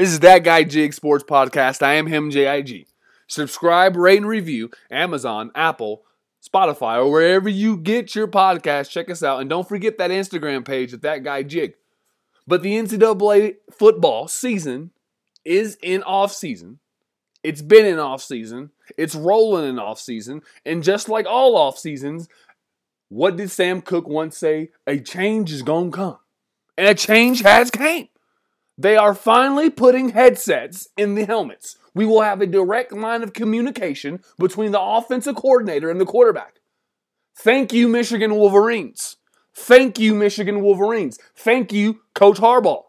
This is That Guy Jig Sports Podcast. I am him, JIG. Subscribe, rate, and review Amazon, Apple, Spotify, or wherever you get your podcast. Check us out. And don't forget that Instagram page at That Guy Jig. But the NCAA football season is in off season. It's been in off season. It's rolling in off season. And just like all off seasons, what did Sam Cooke once say? A change is going to come. And a change has came. They are finally putting headsets in the helmets. We will have a direct line of communication between the offensive coordinator and the quarterback. Thank you, Michigan Wolverines. Thank you, Michigan Wolverines. Thank you, Coach Harbaugh.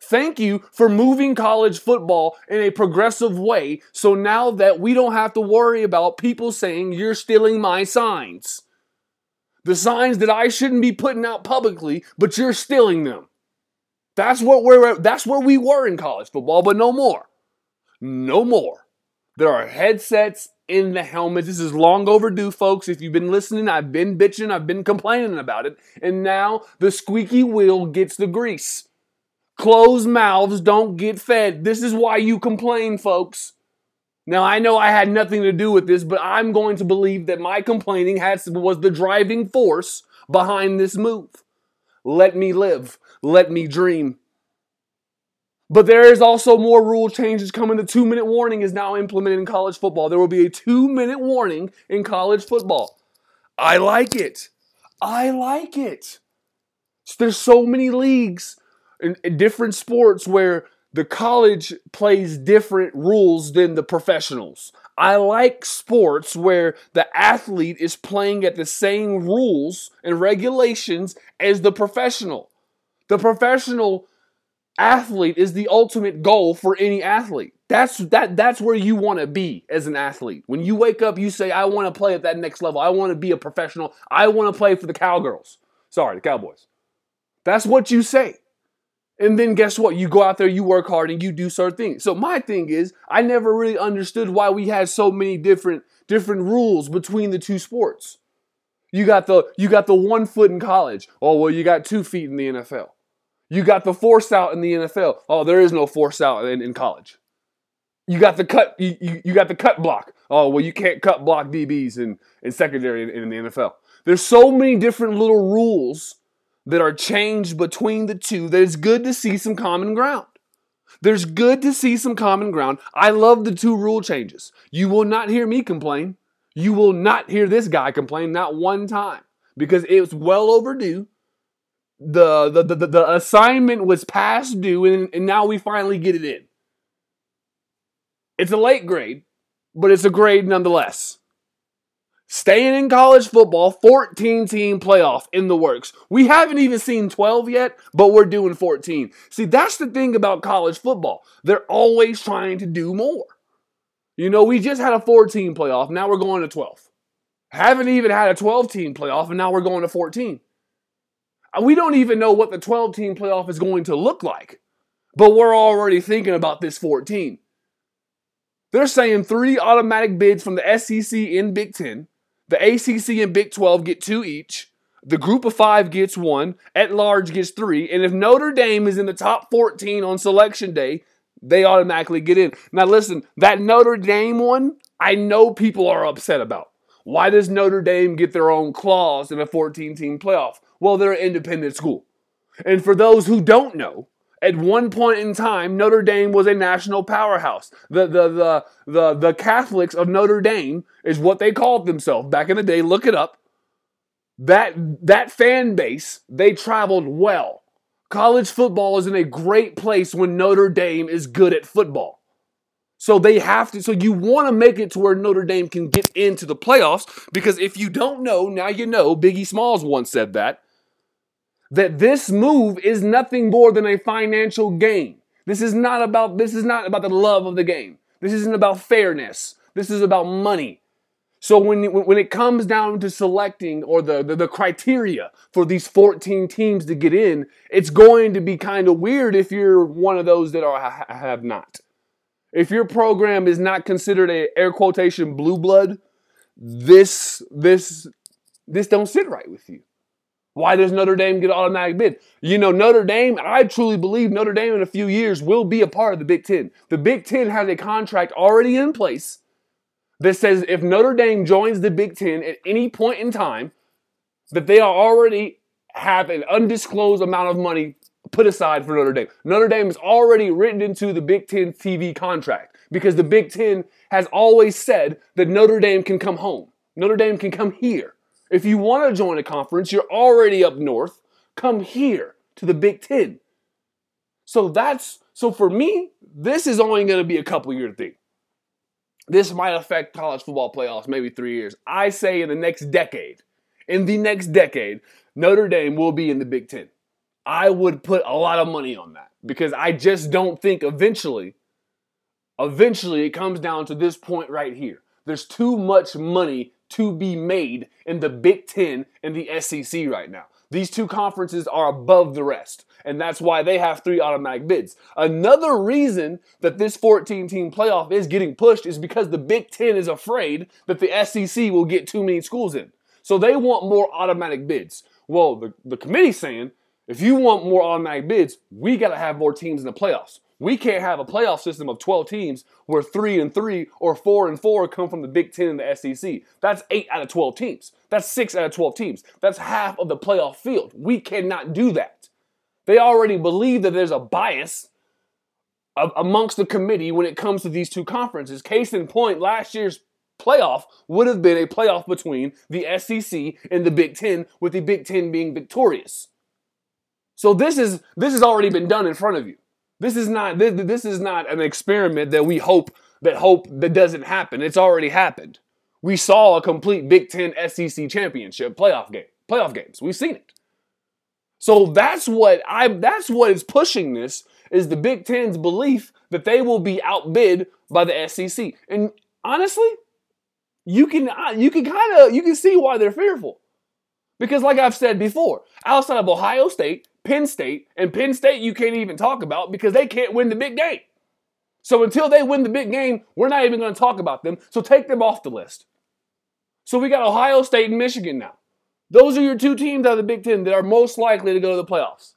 Thank you for moving college football in a progressive way so now that we don't have to worry about people saying you're stealing my signs. The signs that I shouldn't be putting out publicly, but you're stealing them. That's what we're that's where we were in college football, but no more. No more. There are headsets in the helmets. This is long overdue, folks. If you've been listening, I've been bitching, I've been complaining about it, and now the squeaky wheel gets the grease. Closed mouths don't get fed. This is why you complain, folks. Now, I know I had nothing to do with this, but I'm going to believe that my complaining has, was the driving force behind this move. Let me live. Let me dream. But there is also more rule changes coming. The two minute warning is now implemented in college football. There will be a two minute warning in college football. I like it. I like it. There's so many leagues in, in different sports where the college plays different rules than the professionals. I like sports where the athlete is playing at the same rules and regulations as the professional. The professional athlete is the ultimate goal for any athlete. That's that that's where you want to be as an athlete. When you wake up, you say, I want to play at that next level. I want to be a professional. I want to play for the Cowgirls. Sorry, the Cowboys. That's what you say. And then guess what? You go out there, you work hard, and you do certain things. So my thing is, I never really understood why we had so many different different rules between the two sports. You got the you got the one foot in college. Oh well, you got two feet in the NFL. You got the force out in the NFL. Oh, there is no force out in, in college. You got the cut. You, you, you, got the cut block. Oh well, you can't cut block DBs in in secondary in, in the NFL. There's so many different little rules that are changed between the two that it's good to see some common ground. There's good to see some common ground. I love the two rule changes. You will not hear me complain. You will not hear this guy complain, not one time, because it was well overdue. The, the, the, the assignment was past due, and, and now we finally get it in. It's a late grade, but it's a grade nonetheless. Staying in college football, 14 team playoff in the works. We haven't even seen 12 yet, but we're doing 14. See, that's the thing about college football. They're always trying to do more. You know, we just had a 14 playoff, now we're going to 12. Haven't even had a 12 team playoff, and now we're going to 14. Uh, we don't even know what the 12 team playoff is going to look like, but we're already thinking about this 14. They're saying three automatic bids from the SEC in Big Ten the ACC and Big 12 get two each. The group of five gets one. At large gets three. And if Notre Dame is in the top 14 on selection day, they automatically get in. Now, listen, that Notre Dame one, I know people are upset about. Why does Notre Dame get their own clause in a 14 team playoff? Well, they're an independent school. And for those who don't know, at one point in time, Notre Dame was a national powerhouse. The, the, the, the, the Catholics of Notre Dame is what they called themselves back in the day. Look it up. That, that fan base, they traveled well. College football is in a great place when Notre Dame is good at football. So they have to, so you want to make it to where Notre Dame can get into the playoffs because if you don't know, now you know. Biggie Smalls once said that that this move is nothing more than a financial gain. This is not about this is not about the love of the game. This isn't about fairness. This is about money. So when when it comes down to selecting or the, the, the criteria for these 14 teams to get in, it's going to be kind of weird if you're one of those that are have not. If your program is not considered a air quotation blue blood, this this this don't sit right with you. Why does Notre Dame get automatic bid? You know, Notre Dame, I truly believe Notre Dame in a few years will be a part of the Big Ten. The Big Ten has a contract already in place that says if Notre Dame joins the Big Ten at any point in time, that they are already have an undisclosed amount of money put aside for Notre Dame. Notre Dame is already written into the Big Ten TV contract because the Big Ten has always said that Notre Dame can come home. Notre Dame can come here. If you want to join a conference, you're already up north. Come here to the Big Ten. So that's so for me, this is only going to be a couple year thing. This might affect college football playoffs maybe three years. I say in the next decade, in the next decade, Notre Dame will be in the Big Ten. I would put a lot of money on that because I just don't think eventually, eventually it comes down to this point right here. There's too much money to be made in the Big Ten and the SEC right now. These two conferences are above the rest, and that's why they have three automatic bids. Another reason that this 14 team playoff is getting pushed is because the Big Ten is afraid that the SEC will get too many schools in. So they want more automatic bids. Well, the, the committee's saying if you want more automatic bids, we got to have more teams in the playoffs. We can't have a playoff system of 12 teams where three and three or four and four come from the Big Ten and the SEC. That's eight out of 12 teams. That's six out of 12 teams. That's half of the playoff field. We cannot do that. They already believe that there's a bias amongst the committee when it comes to these two conferences. Case in point, last year's playoff would have been a playoff between the SEC and the Big Ten, with the Big Ten being victorious. So this is this has already been done in front of you. This is not this, this is not an experiment that we hope that hope that doesn't happen. It's already happened. We saw a complete Big Ten SEC championship playoff game, playoff games. We've seen it. So that's what I that's what is pushing this is the Big Ten's belief that they will be outbid by the SEC. And honestly, you can you can kind of you can see why they're fearful. Because like I've said before, outside of Ohio State, Penn State, and Penn State you can't even talk about because they can't win the big game. So until they win the big game, we're not even going to talk about them. So take them off the list. So we got Ohio State and Michigan now. Those are your two teams out of the Big Ten that are most likely to go to the playoffs.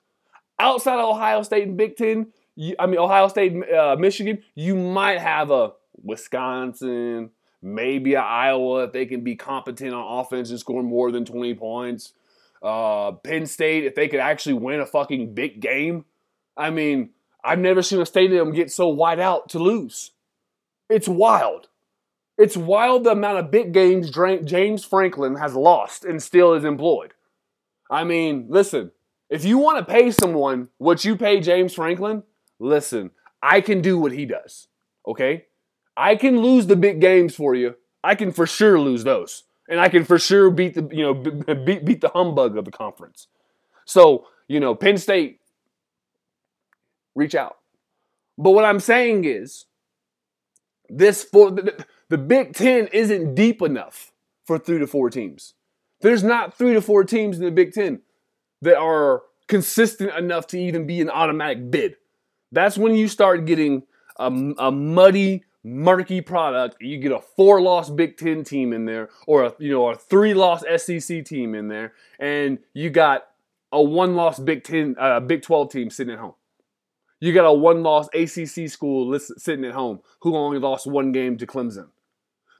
Outside of Ohio State and Big Ten, you, I mean Ohio State, uh, Michigan, you might have a Wisconsin, maybe a Iowa if they can be competent on offense and score more than 20 points uh, Penn State, if they could actually win a fucking big game. I mean, I've never seen a stadium get so wide out to lose. It's wild. It's wild the amount of big games James Franklin has lost and still is employed. I mean, listen, if you want to pay someone what you pay James Franklin, listen, I can do what he does. Okay? I can lose the big games for you. I can for sure lose those and I can for sure beat the you know beat beat the humbug of the conference. So you know, Penn State, reach out. But what I'm saying is, this for the, the Big Ten isn't deep enough for three to four teams. There's not three to four teams in the Big Ten that are consistent enough to even be an automatic bid. That's when you start getting a, a muddy murky product. You get a four-loss Big Ten team in there, or a you know a three-loss SEC team in there, and you got a one-loss Big Ten, uh, Big Twelve team sitting at home. You got a one-loss ACC school sitting at home who only lost one game to Clemson.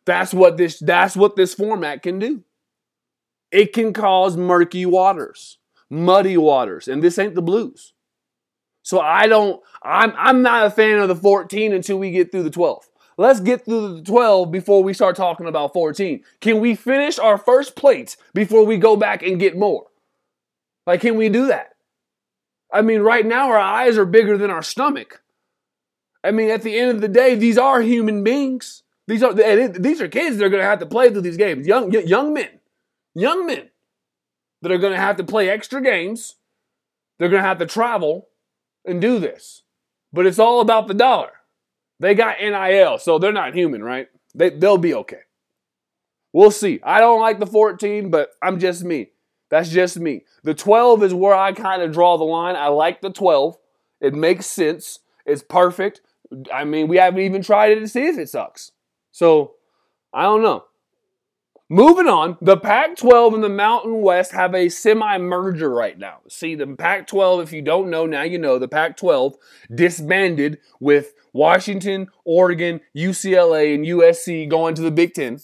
That's what this. That's what this format can do. It can cause murky waters, muddy waters, and this ain't the Blues. So I don't. I'm I'm not a fan of the 14 until we get through the 12. Let's get through the 12 before we start talking about 14. Can we finish our first plates before we go back and get more? Like, can we do that? I mean, right now our eyes are bigger than our stomach. I mean, at the end of the day, these are human beings. These are these are kids that are going to have to play through these games. Young young men, young men that are going to have to play extra games. They're going to have to travel and do this. But it's all about the dollar. They got NIL, so they're not human, right? They, they'll be okay. We'll see. I don't like the 14, but I'm just me. That's just me. The 12 is where I kind of draw the line. I like the 12. It makes sense. It's perfect. I mean, we haven't even tried it to see if it sucks. So, I don't know. Moving on, the Pac 12 and the Mountain West have a semi merger right now. See, the Pac 12, if you don't know, now you know, the Pac 12 disbanded with Washington, Oregon, UCLA, and USC going to the Big Ten.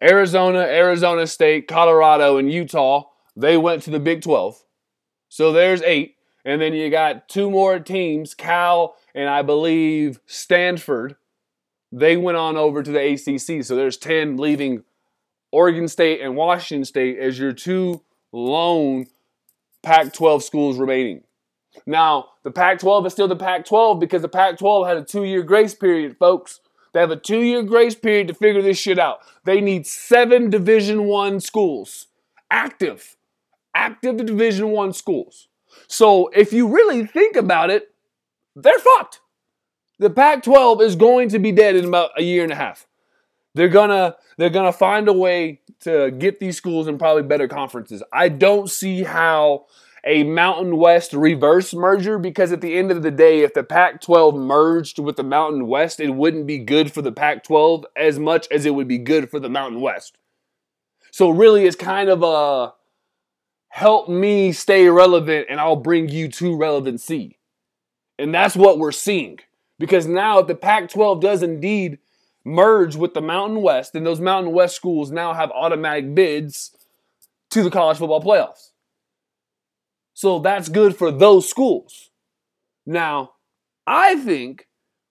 Arizona, Arizona State, Colorado, and Utah, they went to the Big 12. So there's eight. And then you got two more teams, Cal and I believe Stanford. They went on over to the ACC. So there's 10 leaving Oregon State and Washington State as your two lone Pac 12 schools remaining. Now, the Pac 12 is still the Pac 12 because the Pac 12 had a two year grace period, folks. They have a two year grace period to figure this shit out. They need seven Division One schools active, active Division One schools. So if you really think about it, they're fucked. The Pac-12 is going to be dead in about a year and a half. They're gonna they're gonna find a way to get these schools in probably better conferences. I don't see how a Mountain West reverse merger because at the end of the day, if the Pac 12 merged with the Mountain West, it wouldn't be good for the Pac 12 as much as it would be good for the Mountain West. So, really, it's kind of a help me stay relevant and I'll bring you to relevancy. And that's what we're seeing. Because now, if the Pac 12 does indeed merge with the Mountain West, then those Mountain West schools now have automatic bids to the college football playoffs. So that's good for those schools. Now, I think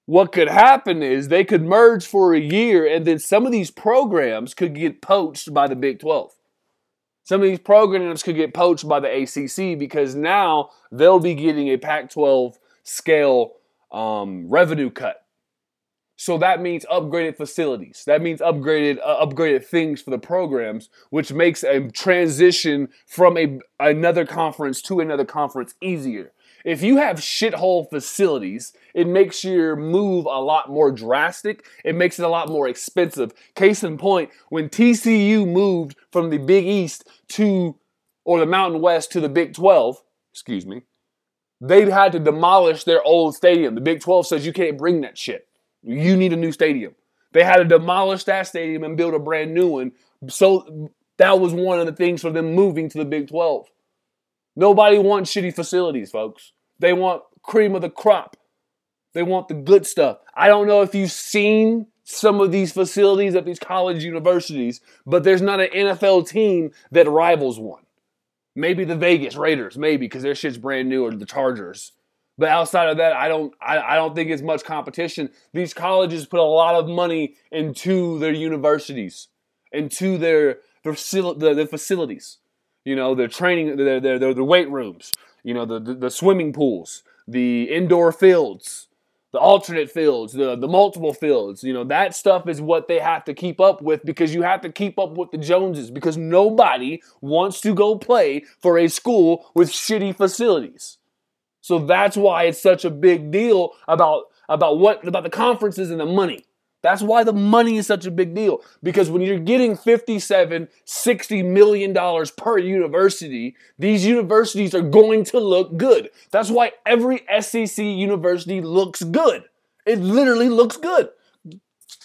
what could happen is they could merge for a year and then some of these programs could get poached by the Big 12. Some of these programs could get poached by the ACC because now they'll be getting a Pac 12 scale um, revenue cut. So that means upgraded facilities. That means upgraded uh, upgraded things for the programs, which makes a transition from a another conference to another conference easier. If you have shithole facilities, it makes your move a lot more drastic. It makes it a lot more expensive. Case in point, when TCU moved from the Big East to or the Mountain West to the Big 12, excuse me, they had to demolish their old stadium. The Big 12 says you can't bring that shit. You need a new stadium. They had to demolish that stadium and build a brand new one. So that was one of the things for them moving to the Big 12. Nobody wants shitty facilities, folks. They want cream of the crop. They want the good stuff. I don't know if you've seen some of these facilities at these college universities, but there's not an NFL team that rivals one. Maybe the Vegas Raiders, maybe because their shit's brand new, or the Chargers. But outside of that, I don't I, I don't think it's much competition. These colleges put a lot of money into their universities, into their their, their facilities. You know, their training, their, their, their, their weight rooms, you know, the, the, the swimming pools, the indoor fields, the alternate fields, the, the multiple fields. You know, that stuff is what they have to keep up with because you have to keep up with the Joneses because nobody wants to go play for a school with shitty facilities. So that's why it's such a big deal about about what about the conferences and the money. That's why the money is such a big deal because when you're getting 57, 60 million dollars per university, these universities are going to look good. That's why every SEC university looks good. It literally looks good.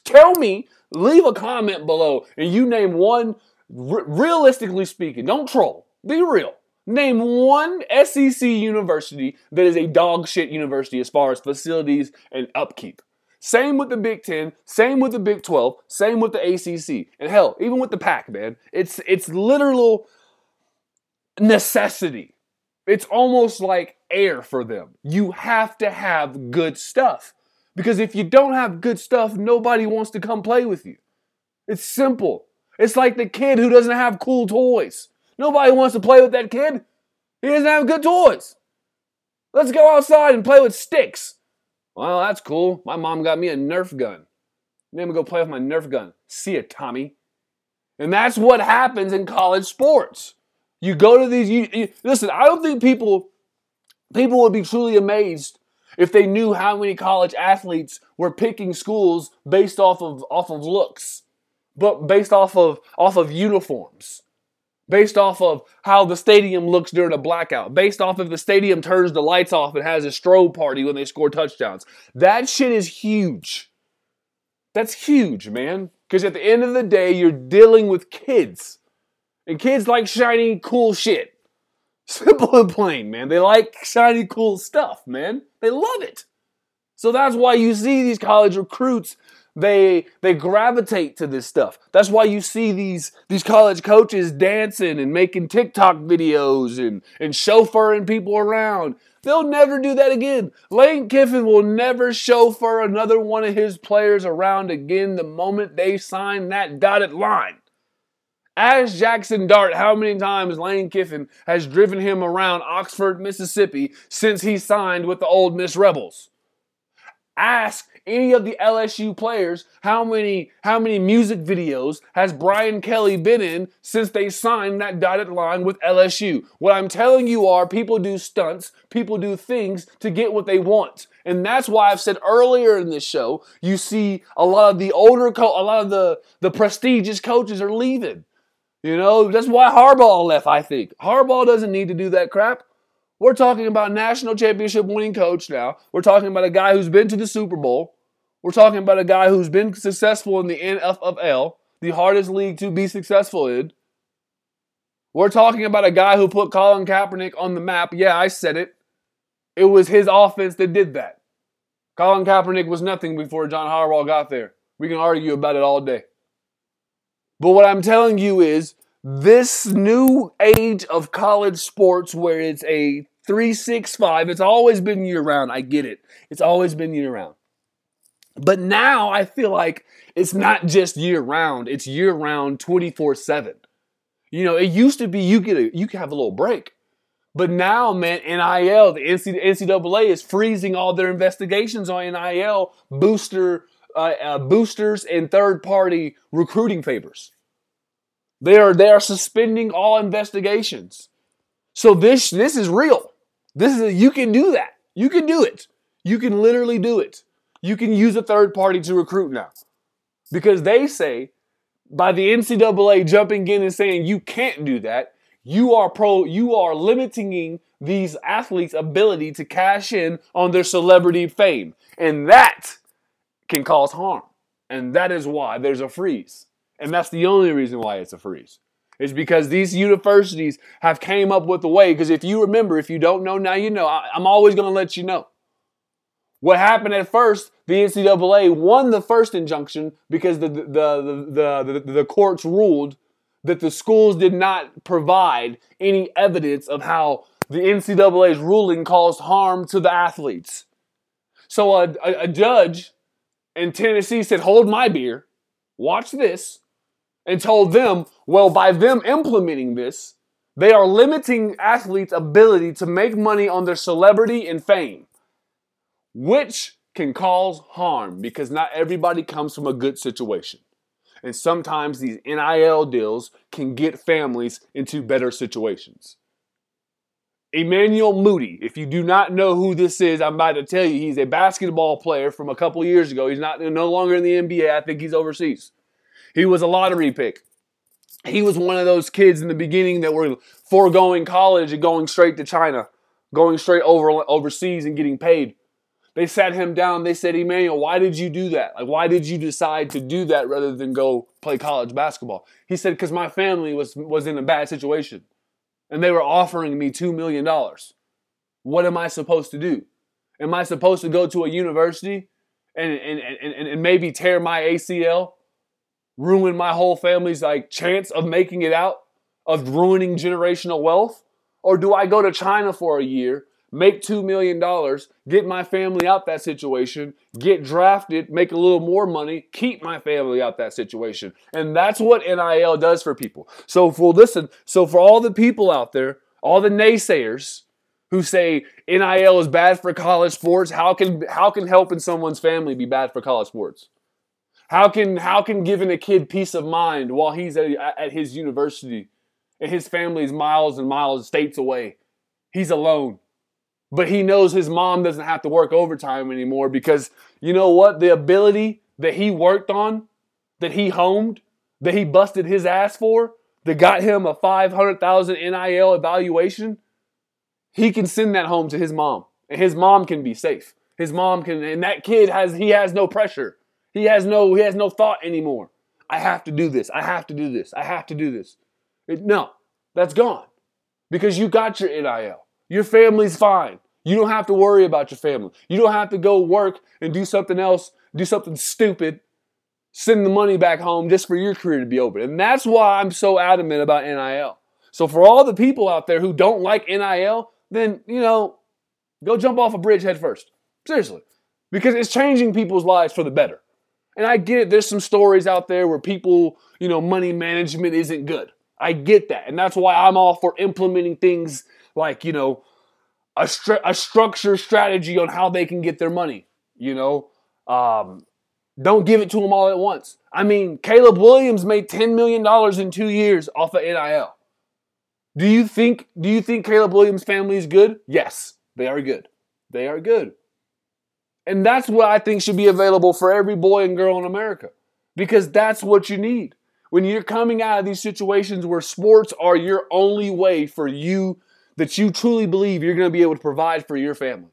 Tell me, leave a comment below and you name one realistically speaking, don't troll. Be real. Name one SEC university that is a dog shit university as far as facilities and upkeep. Same with the Big Ten, same with the Big 12, same with the ACC. And hell, even with the Pac, man. It's, it's literal necessity. It's almost like air for them. You have to have good stuff. Because if you don't have good stuff, nobody wants to come play with you. It's simple. It's like the kid who doesn't have cool toys. Nobody wants to play with that kid. He doesn't have good toys. Let's go outside and play with sticks. Well, that's cool. My mom got me a Nerf gun. Let me go play with my Nerf gun. See ya, Tommy. And that's what happens in college sports. You go to these. You, you, listen, I don't think people people would be truly amazed if they knew how many college athletes were picking schools based off of off of looks, but based off of off of uniforms based off of how the stadium looks during a blackout, based off if the stadium turns the lights off and has a strobe party when they score touchdowns. That shit is huge. That's huge, man. Because at the end of the day, you're dealing with kids. And kids like shiny, cool shit. Simple and plain, man. They like shiny, cool stuff, man. They love it. So that's why you see these college recruits they they gravitate to this stuff. That's why you see these these college coaches dancing and making TikTok videos and and chauffeuring people around. They'll never do that again. Lane Kiffin will never chauffeur another one of his players around again the moment they sign that dotted line. Ask Jackson Dart how many times Lane Kiffin has driven him around Oxford, Mississippi since he signed with the Ole Miss Rebels. Ask any of the LSU players how many how many music videos has Brian Kelly been in since they signed that dotted line with LSU. What I'm telling you are people do stunts, people do things to get what they want. And that's why I've said earlier in this show, you see a lot of the older co- a lot of the the prestigious coaches are leaving. You know, that's why Harbaugh left, I think. Harbaugh doesn't need to do that crap. We're talking about national championship winning coach now. We're talking about a guy who's been to the Super Bowl. We're talking about a guy who's been successful in the NFL, the hardest league to be successful in. We're talking about a guy who put Colin Kaepernick on the map. Yeah, I said it. It was his offense that did that. Colin Kaepernick was nothing before John Harbaugh got there. We can argue about it all day. But what I'm telling you is this new age of college sports where it's a 365. It's always been year round. I get it. It's always been year round. But now I feel like it's not just year round, it's year round 24 7. You know, it used to be you get a you could have a little break. But now, man, NIL, the NCAA is freezing all their investigations on NIL booster uh, uh, boosters and third party recruiting favors. They are they are suspending all investigations. So this this is real. This is a, you can do that. You can do it. You can literally do it. You can use a third party to recruit now. Because they say by the NCAA jumping in and saying you can't do that, you are pro you are limiting these athletes' ability to cash in on their celebrity fame. And that can cause harm. And that is why there's a freeze. And that's the only reason why it's a freeze is because these universities have came up with a way. Because if you remember, if you don't know now, you know. I, am always going to let you know. What happened at first? The NCAA won the first injunction because the the the the, the, the courts ruled that the schools did not provide any evidence of how the NCAA's ruling caused harm to the athletes. So a, a, a judge in Tennessee said, "Hold my beer, watch this." And told them, well, by them implementing this, they are limiting athletes' ability to make money on their celebrity and fame, which can cause harm because not everybody comes from a good situation. And sometimes these NIL deals can get families into better situations. Emmanuel Mudiay, if you do not know who this is, I'm about to tell you he's a basketball player from a couple years ago. He's not no longer in the NBA. I think he's overseas. He was a lottery pick. He was one of those kids in the beginning that were foregoing college and going straight to China, going straight over overseas and getting paid. They sat him down. They said, Emmanuel, why did you do that? Like, why did you decide to do that rather than go play college basketball? He said, because my family was, was in a bad situation and they were offering me $2 million. What am I supposed to do? Am I supposed to go to a university and, and, and, and maybe tear my ACL ruin my whole family's like chance of making it out, of ruining generational wealth? Or do I go to China for a year, make $2 million, get my family out that situation, get drafted, make a little more money, keep my family out that situation? And that's what NIL does for people. So for listen, so for all the people out there, all the naysayers who say NIL is bad for college sports, how can how can helping someone's family be bad for college sports? How can how can giving a kid peace of mind while he's at, at his university and his family's miles and miles states away? He's alone. But he knows his mom doesn't have to work overtime anymore because you know what? The ability that he worked on, that he homed, that he busted his ass for, that got him a 500,000 NIL evaluation, he can send that home to his mom. And his mom can be safe. His mom can and that kid has he has no pressure. He has no he has no thought anymore. I have to do this. I have to do this. I have to do this. It, no, that's gone because you got your NIL. Your family's fine. You don't have to worry about your family. You don't have to go work and do something else, do something stupid, send the money back home just for your career to be over. And that's why I'm so adamant about NIL. So for all the people out there who don't like NIL, then, you know, go jump off a bridge head first. Seriously. Because it's changing people's lives for the better. And I get it, there's some stories out there where people, you know, money management isn't good. I get that. And that's why I'm all for implementing things like, you know, a, stru- a structure strategy on how they can get their money. You know, um, don't give it to them all at once. I mean, Caleb Williams made $10 million in two years off of NIL. Do you think do you think Caleb Williams' family is good? Yes, they are good. They are good. And that's what I think should be available for every boy and girl in America. Because that's what you need. When you're coming out of these situations where sports are your only way for you that you truly believe you're going to be able to provide for your family,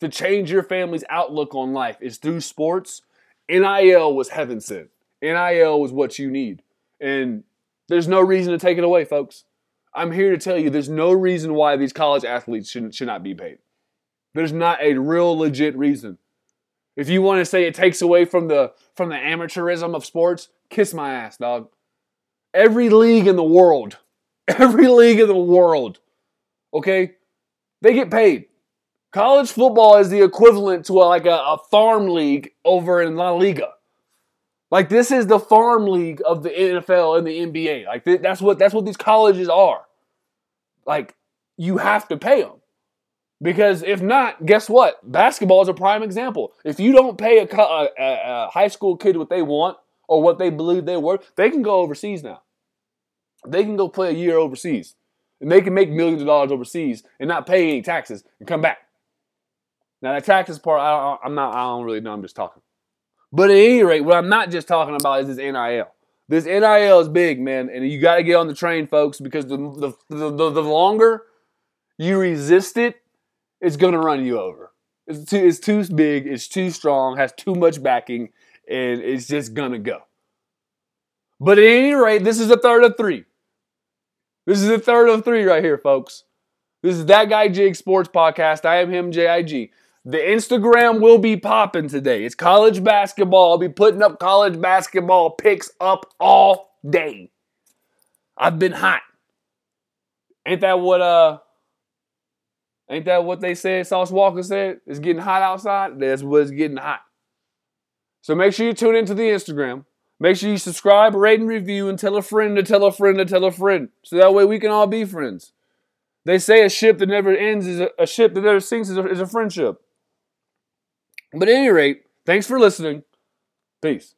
to change your family's outlook on life is through sports. NIL was heaven sent. NIL was what you need. And there's no reason to take it away, folks. I'm here to tell you there's no reason why these college athletes should, should not be paid. There's not a real legit reason. If you want to say it takes away from the from the amateurism of sports, kiss my ass, dog. Every league in the world, every league in the world, okay, they get paid. College football is the equivalent to a, like a, a farm league over in La Liga. Like this is the farm league of the NFL and the NBA. Like th- that's what that's what these colleges are. Like you have to pay them. Because if not, guess what? Basketball is a prime example. If you don't pay a, a, a, high school kid what they want or what they believe they're worth, they can go overseas now. They can go play a year overseas. And they can make millions of dollars overseas and not pay any taxes and come back. Now, that taxes part, I am not, I don't really know. I'm just talking. But at any rate, what I'm not just talking about is this NIL. This NIL is big, man, and you got to get on the train, folks, because the, the, the, the longer you resist it, it's to run you over. It's too, it's too big, it's too strong, has too much backing, and it's just to go. But at any rate, this is a third of three. This is a third of three right here, folks. This is That Guy Jig Sports Podcast. I am him, JIG. The Instagram will be popping today. It's college basketball. I'll be putting up college basketball picks up all day. I've been hot. Ain't that what uh Ain't that what they said? Sauce Walka said? It's getting hot outside. That's what's getting hot. So make sure you tune into the Instagram. Make sure you subscribe, rate, and review, and tell a friend to tell a friend to tell a friend. So that way we can all be friends. They say a ship that never ends is a, a ship that never sinks is a, is a friendship. But at any rate, thanks for listening. Peace.